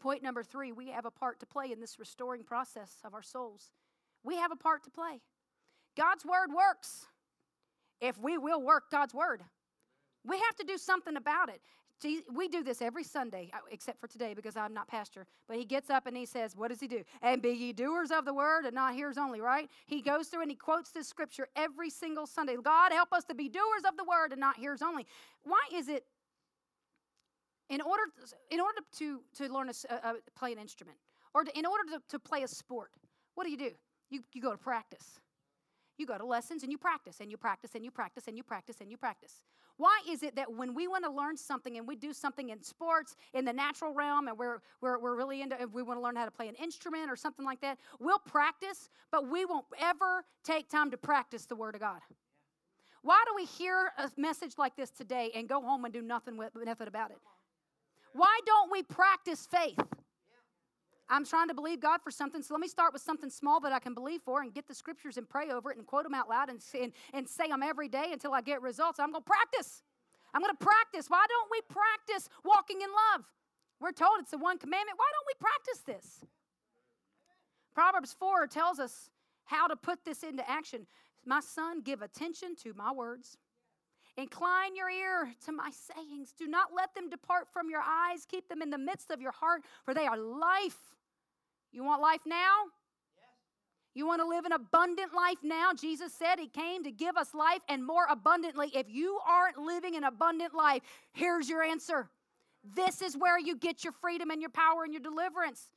Point number three we have a part to play in this restoring process of our souls. We have a part to play. God's word works if we will work God's word. We have to do something about it. We do this every Sunday, uh, except for today because I'm not pastor. But he gets up and he says, What does he do? And be ye doers of the word and not hearers only, right? He goes through and he quotes this scripture every single Sunday. God, help us to be doers of the word and not hearers only. Why is it in order, in order to, to learn to play an instrument or to, in order to, to play a sport, what do you do? You, you go to practice. You go to lessons and you practice and you practice and you practice and you practice and you practice. Why is it that when we want to learn something and we do something in sports, in the natural realm, and we're, we're, we're really into, if we want to learn how to play an instrument or something like that, we'll practice, but we won't ever take time to practice the Word of God? Why do we hear a message like this today and go home and do nothing with nothing about it? Why don't we practice faith? I'm trying to believe God for something, so let me start with something small that I can believe for and get the scriptures and pray over it and quote them out loud and, and, and say them every day until I get results. I'm going to practice. I'm going to practice. Why don't we practice walking in love? We're told it's the one commandment. Why don't we practice this? Proverbs 4 tells us how to put this into action. My son, give attention to my words. Incline your ear to my sayings. Do not let them depart from your eyes. Keep them in the midst of your heart, for they are life. You want life now? You want to live an abundant life now? Jesus said He came to give us life and more abundantly. If you aren't living an abundant life, here's your answer. This is where you get your freedom and your power and your deliverance.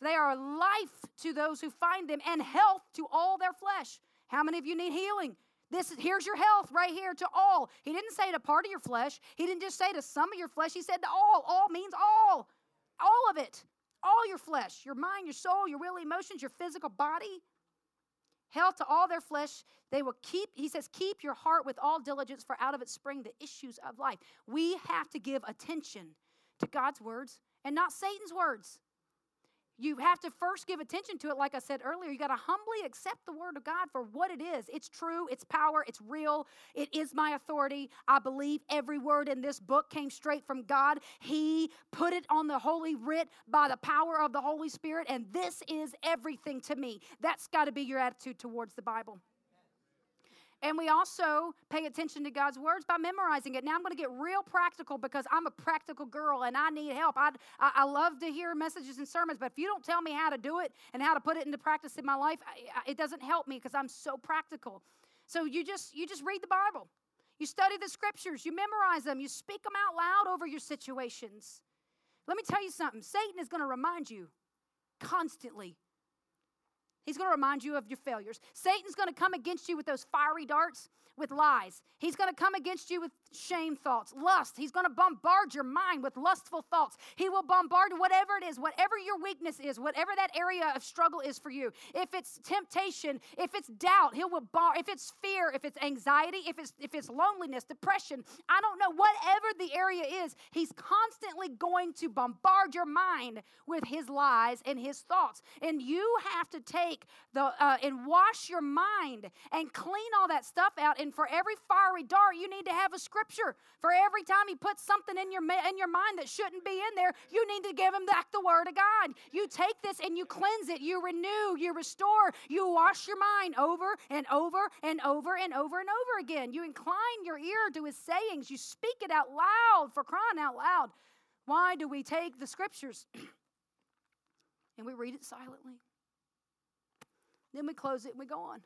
They are life to those who find them and health to all their flesh. How many of you need healing? This is here's your health right here to all. He didn't say to part of your flesh. He didn't just say to some of your flesh. He said to all. All means all. All of it. All your flesh, your mind, your soul, your will, emotions, your physical body. Health to all their flesh. They will keep, he says, keep your heart with all diligence, for out of it spring the issues of life. We have to give attention to God's words and not Satan's words you have to first give attention to it, like I said earlier. You got to humbly accept the Word of God for what it is. It's true, it's power, it's real, it is my authority. I believe every word in this book came straight from God. He put it on the Holy Writ by the power of the Holy Spirit, and this is everything to me. That's got to be your attitude towards the Bible. And we also pay attention to God's words by memorizing it. Now I'm going to get real practical because I'm a practical girl and I need help. I, I, love to hear messages and sermons, but if you don't tell me how to do it and how to put it into practice in my life, it doesn't help me because I'm so practical. So you just you just read the Bible. You study the scriptures, you memorize them, you speak them out loud over your situations. Let me tell you something. Satan is going to remind you constantly He's going to remind you of your failures. Satan's going to come against you with those fiery darts, with lies. He's going to come against you with shame thoughts, lust. He's going to bombard your mind with lustful thoughts. He will bombard whatever it is, whatever your weakness is, whatever that area of struggle is for you. If it's temptation, if it's doubt, he will bar. If it's fear, if it's anxiety, if it's if it's loneliness, depression, I don't know. Whatever the area is, he's constantly going to bombard your mind with his lies and his thoughts, and you have to take the uh, and wash your mind and clean all that stuff out. And for every fiery dart, you need to have a scripture. For every time he puts something in your in your mind that shouldn't be in there, you need to give him back the word of God. You take this and you cleanse it. You renew. You restore. You wash your mind over and over and over and over and over again. You incline your ear to his sayings. You speak it out loud for crying out loud. Why do we take the scriptures and we read it silently? Then we close it and we go on.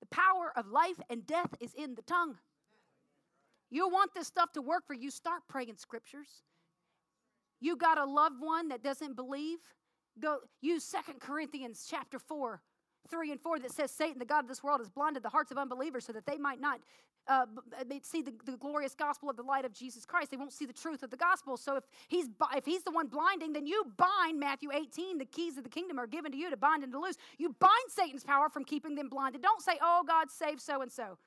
The power of life and death is in the tongue. You want this stuff to work for you, start praying scriptures. You got a loved one that doesn't believe? Go use Second Corinthians chapter 4 3 and 4 that says Satan, the God of this world, has blinded the hearts of unbelievers so that they might not uh, see the, the, glorious gospel of the light of Jesus Christ. They won't see the truth of the gospel. So if he's, if he's the one blinding, then you bind Matthew 18. The keys of the kingdom are given to you to bind and to loose. You bind Satan's power from keeping them blinded. Don't say, oh, God, save so and so.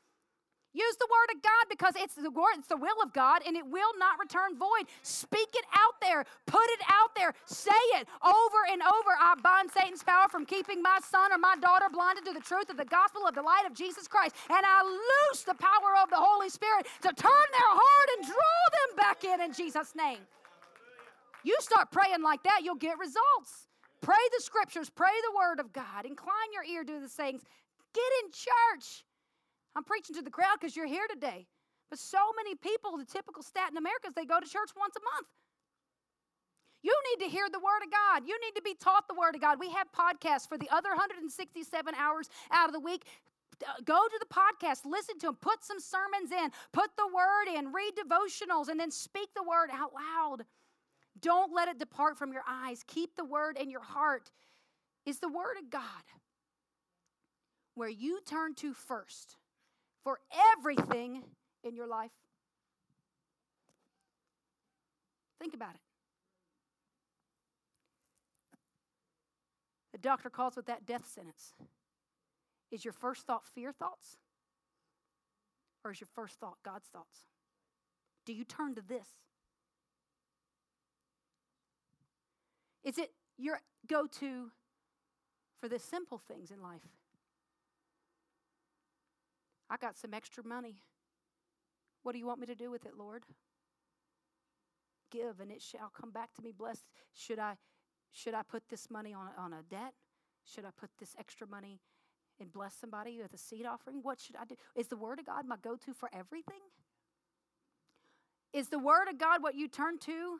Use the word of God because it's the word, it's the will of God, and it will not return void. Speak it out there, put it out there, say it over and over. I bind Satan's power from keeping my son or my daughter blinded to the truth of the gospel of the light of Jesus Christ, and I loose the power of the Holy Spirit to turn their heart and draw them back in in Jesus' name. You start praying like that, you'll get results. Pray the scriptures, pray the word of God. Incline your ear to the sayings. Get in church. I'm preaching to the crowd because you're here today. But so many people, the typical stat in America is they go to church once a month. You need to hear the Word of God. You need to be taught the Word of God. We have podcasts for the other 167 hours out of the week. Uh, go to the podcast, listen to them, put some sermons in, put the Word in, read devotionals, and then speak the Word out loud. Don't let it depart from your eyes. Keep the Word in your heart. Is the Word of God where you turn to first for everything in your life? Think about it. The doctor calls with that death sentence. Is your first thought fear thoughts? Or is your first thought God's thoughts? Do you turn to this? Is it your go to for the simple things in life? I got some extra money. What do you want me to do with it, Lord? Give and it shall come back to me blessed. Should I should I put this money on, on a debt? Should I put this extra money and bless somebody with a seed offering? What should I do? Is the Word of God my go to for everything? Is the Word of God what you turn to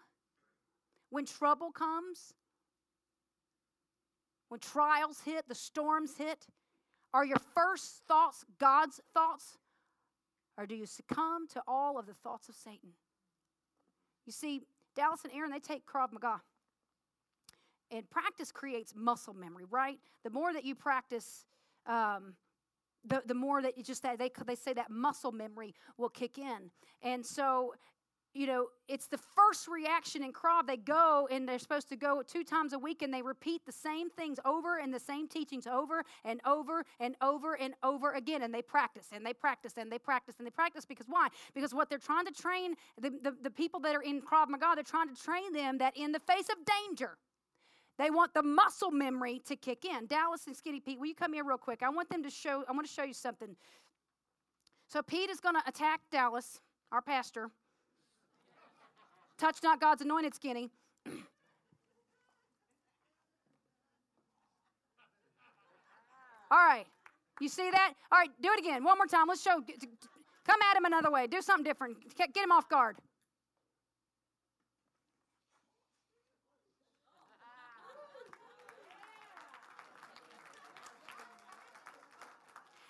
when trouble comes? When trials hit, the storms hit? Are your first thoughts God's thoughts? Or do you succumb to all of the thoughts of Satan? You see, Dallas and Aaron, they take Krav Maga and practice creates muscle memory, right? The more that you practice, um, the, the more that you just that they they say that muscle memory will kick in, and so you know, it's the first reaction in Krav. They go and they're supposed to go two times a week and they repeat the same things over and the same teachings over and over and over and over again. And they practice and they practice and they practice and they practice because why? Because what they're trying to train the, the, the people that are in Krav Maga, they're trying to train them that in the face of danger, they want the muscle memory to kick in. Dallas and Skinny Pete, will you come here real quick? I want them to show, I want to show you something. So Pete is going to attack Dallas, our pastor. Touch not God's anointed skinny. All right. You see that? All right, do it again. One more time. Let's show. Come at him another way. Do something different. Get him off guard.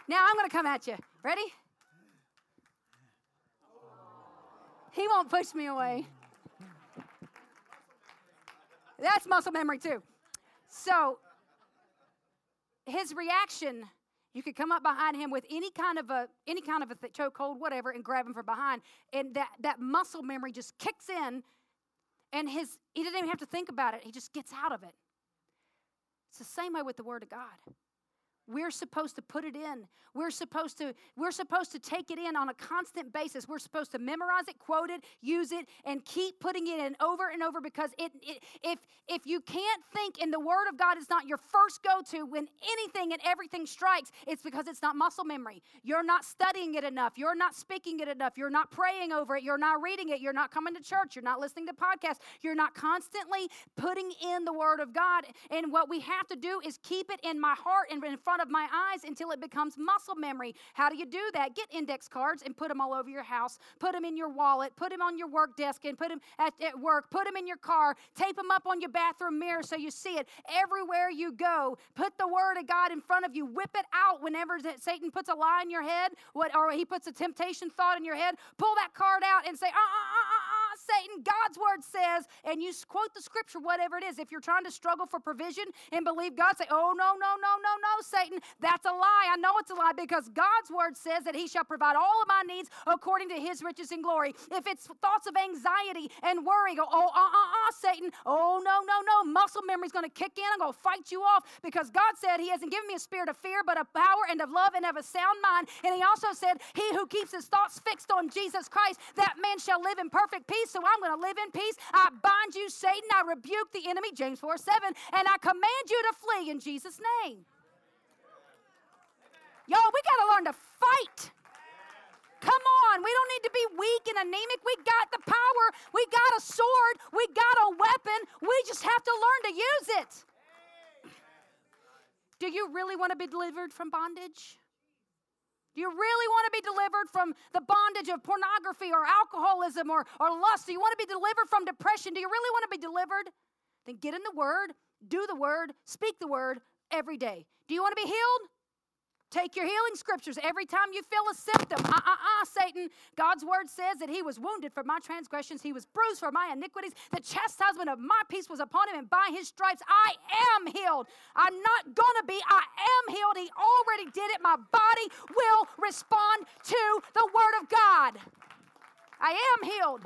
Now I'm going to come at you. Ready? He won't push me away. That's muscle memory too. So his reaction, you could come up behind him with any kind of a any kind of a th- chokehold, whatever, and grab him from behind, and that that muscle memory just kicks in, and his he doesn't even have to think about it. He just gets out of it. It's the same way with the Word of God. We're supposed to put it in. We're supposed to we're supposed to take it in on a constant basis. We're supposed to memorize it, quote it, use it and keep putting it in over and over because it, it if if you can't think in the word of God is not your first go-to when anything and everything strikes, it's because it's not muscle memory. You're not studying it enough. You're not speaking it enough. You're not praying over it. You're not reading it. You're not coming to church. You're not listening to podcasts. You're not constantly putting in the word of God. And what we have to do is keep it in my heart and in front front of my eyes until it becomes muscle memory. How do you do that? Get index cards and put them all over your house. Put them in your wallet. Put them on your work desk and put them at, at work. Put them in your car. Tape them up on your bathroom mirror so you see it everywhere you go. Put the word of God in front of you. Whip it out whenever Satan puts a lie in your head what, or he puts a temptation thought in your head. Pull that card out and say, uh, uh, uh, Satan. God's word says, and you quote the scripture, whatever it is. If you're trying to struggle for provision and believe God, say, oh, no, no, no, no, no, Satan. That's a lie. I know it's a lie because God's word says that he shall provide all of my needs according to his riches and glory. If it's thoughts of anxiety and worry, go, oh, uh, uh, uh, Satan. Oh, no, no, no. Muscle memory's going to kick in. I'm going to fight you off because God said he hasn't given me a spirit of fear, but of power and of love and of a sound mind. And he also said, he who keeps his thoughts fixed on Jesus Christ, that man shall live in perfect peace so I'm going to live in peace. I bind you, Satan. I rebuke the enemy, James 4 7, and I command you to flee in Jesus' name. Y'all, we got to learn to fight. Come on, we don't need to be weak and anemic. We got the power. We got a sword. We got a weapon We just have to learn to use it. Do you really want to be delivered from bondage? Do you really want to be delivered from the bondage of pornography or alcoholism or, or lust? Do you want to be delivered from depression? Do you really want to be delivered? Then get in the Word, do the Word, speak the Word every day. Do you want to be healed? Take your healing scriptures every time you feel a symptom. Uh uh uh, Satan. God's word says that he was wounded for my transgressions, he was bruised for my iniquities. The chastisement of my peace was upon him, and by his stripes I am healed. I'm not gonna be, I am healed. He already did it. My body will respond to the word of God. I am healed.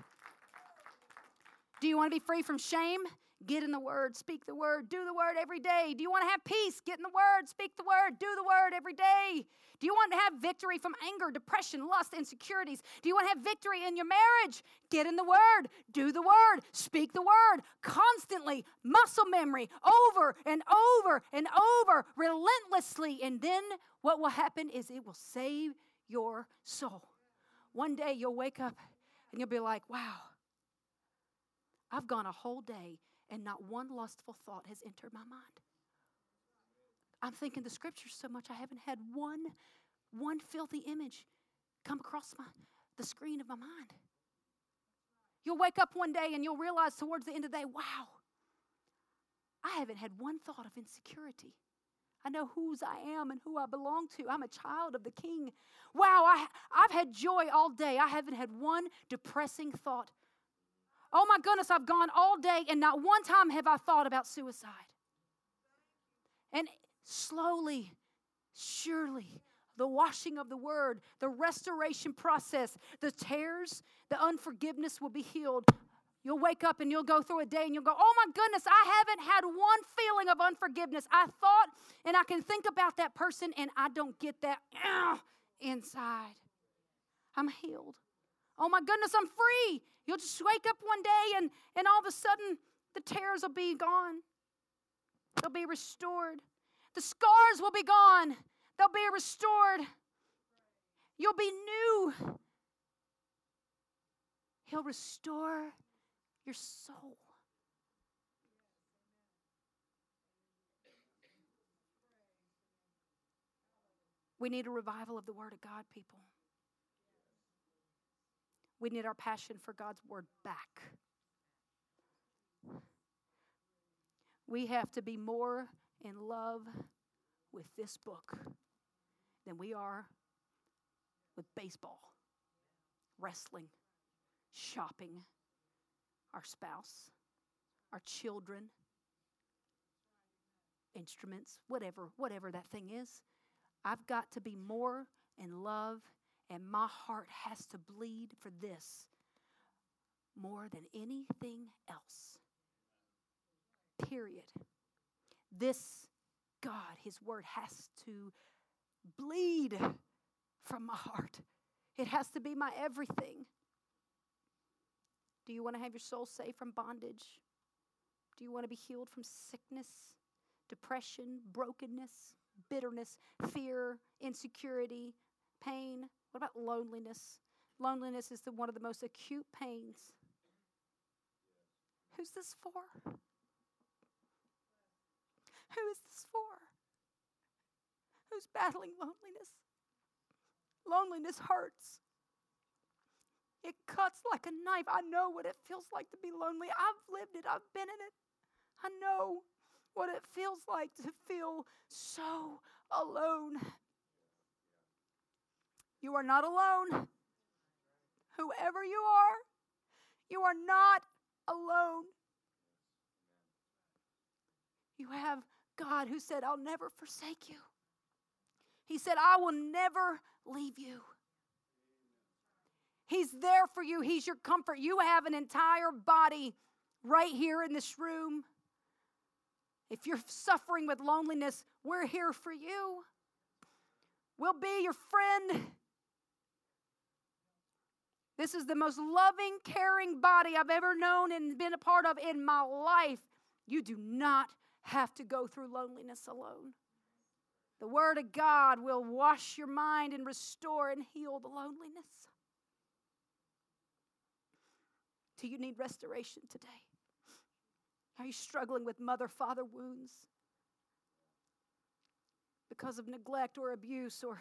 Do you want to be free from shame? Get in the Word, speak the Word, do the Word every day. Do you want to have peace? Get in the Word, speak the Word, do the Word every day. Do you want to have victory from anger, depression, lust, insecurities? Do you want to have victory in your marriage? Get in the Word, do the Word, speak the Word constantly, muscle memory, over and over and over, relentlessly. And then what will happen is it will save your soul. One day you'll wake up and you'll be like, wow, I've gone a whole day and not one lustful thought has entered my mind. I'm thinking the scriptures so much I haven't had one one filthy image come across my the screen of my mind. You'll wake up one day and you'll realize towards the end of the day, wow, I haven't had one thought of insecurity. I know whose I am and who I belong to. I'm a child of the King. Wow, I, I've had joy all day. I haven't had one depressing thought Oh my goodness, I've gone all day and not one time have I thought about suicide. And slowly, surely, the washing of the word, the restoration process, the tears, the unforgiveness will be healed. You'll wake up and you'll go through a day and you'll go, Oh my goodness, I haven't had one feeling of unforgiveness. I thought and I can think about that person and I don't get that inside. I'm healed. Oh my goodness, I'm free. You'll just wake up one day and, and all of a sudden the tears will be gone. They'll be restored. The scars will be gone. They'll be restored. You'll be new. He'll restore your soul. We need a revival of the Word of God, people. We need our passion for God's word back. We have to be more in love with this book than we are with baseball, wrestling, shopping, our spouse, our children, instruments, whatever, whatever that thing is. I've got to be more in love and my heart has to bleed for this more than anything else. Period. This God, His Word, has to bleed from my heart. It has to be my everything. Do you want to have your soul saved from bondage? Do you want to be healed from sickness, depression, brokenness, bitterness, fear, insecurity, pain? What about loneliness? Loneliness is the, one of the most acute pains. Who's this for? Who is this for? Who's battling loneliness? Loneliness hurts. It cuts like a knife. I know what it feels like to be lonely. I've lived it, I've been in it. I know what it feels like to feel so alone. You are not alone. Whoever you are, you are not alone. You have God who said, I'll never forsake you. He said, I will never leave you. He's there for you. He's your comfort. You have an entire body right here in this room. If you're suffering with loneliness, we're here for you. We'll be your friend. This is the most loving, caring body I've ever known and been a part of in my life. You do not have to go through loneliness alone. The Word of God will wash your mind and restore and heal the loneliness. Do you need restoration today? Are you struggling with mother father wounds? Because of neglect or abuse or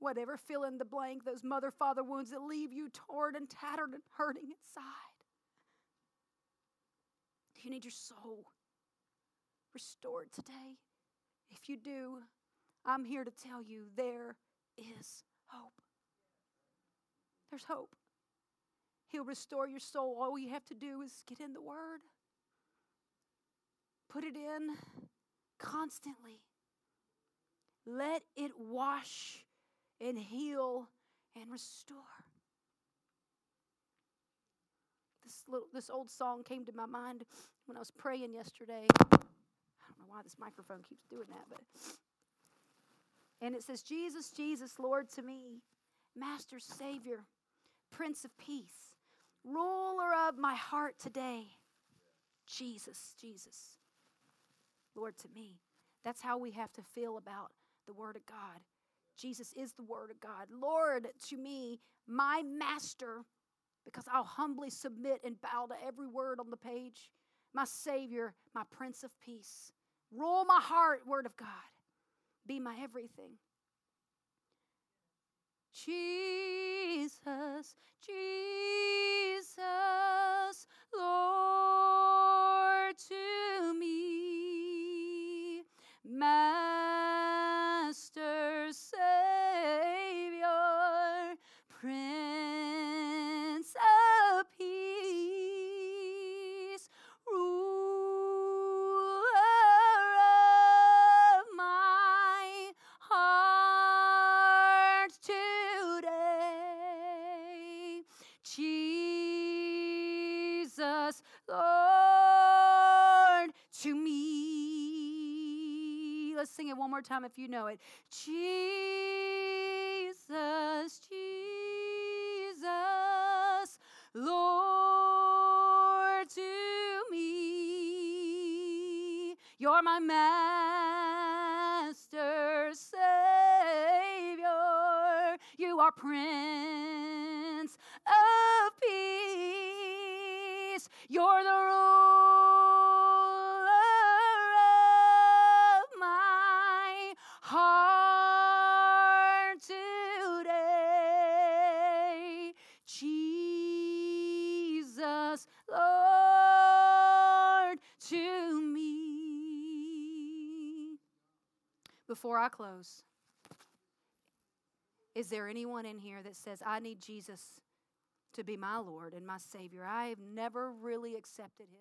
whatever, fill in the blank, those mother father wounds that leave you torn and tattered and hurting inside. Do you need your soul restored today? If you do, I'm here to tell you there is hope. There's hope. He'll restore your soul. All you have to do is get in the Word, put it in constantly. Let it wash and heal and restore. This little this old song came to my mind when I was praying yesterday. I don't know why this microphone keeps doing that, but and it says, Jesus, Jesus, Lord to me, Master, Savior, Prince of Peace, ruler of my heart today. Jesus, Jesus, Lord to me. That's how we have to feel about the Word of God. Jesus is the Word of God. Lord to me, my Master, because I'll humbly submit and bow to every word on the page. My Savior, my Prince of Peace. Rule my heart, Word of God be my everything. Jesus, Jesus, Lord Jesus, Lord, to me. Let's sing it one more time if you know it. Jesus, Jesus, Lord to me. You're my master, Savior. You are Prince Peace. You're the ruler of my heart today. Jesus, Lord, to me. Before I close, is there anyone in here that says, I need Jesus to be my Lord and my Savior? I have never really accepted Him.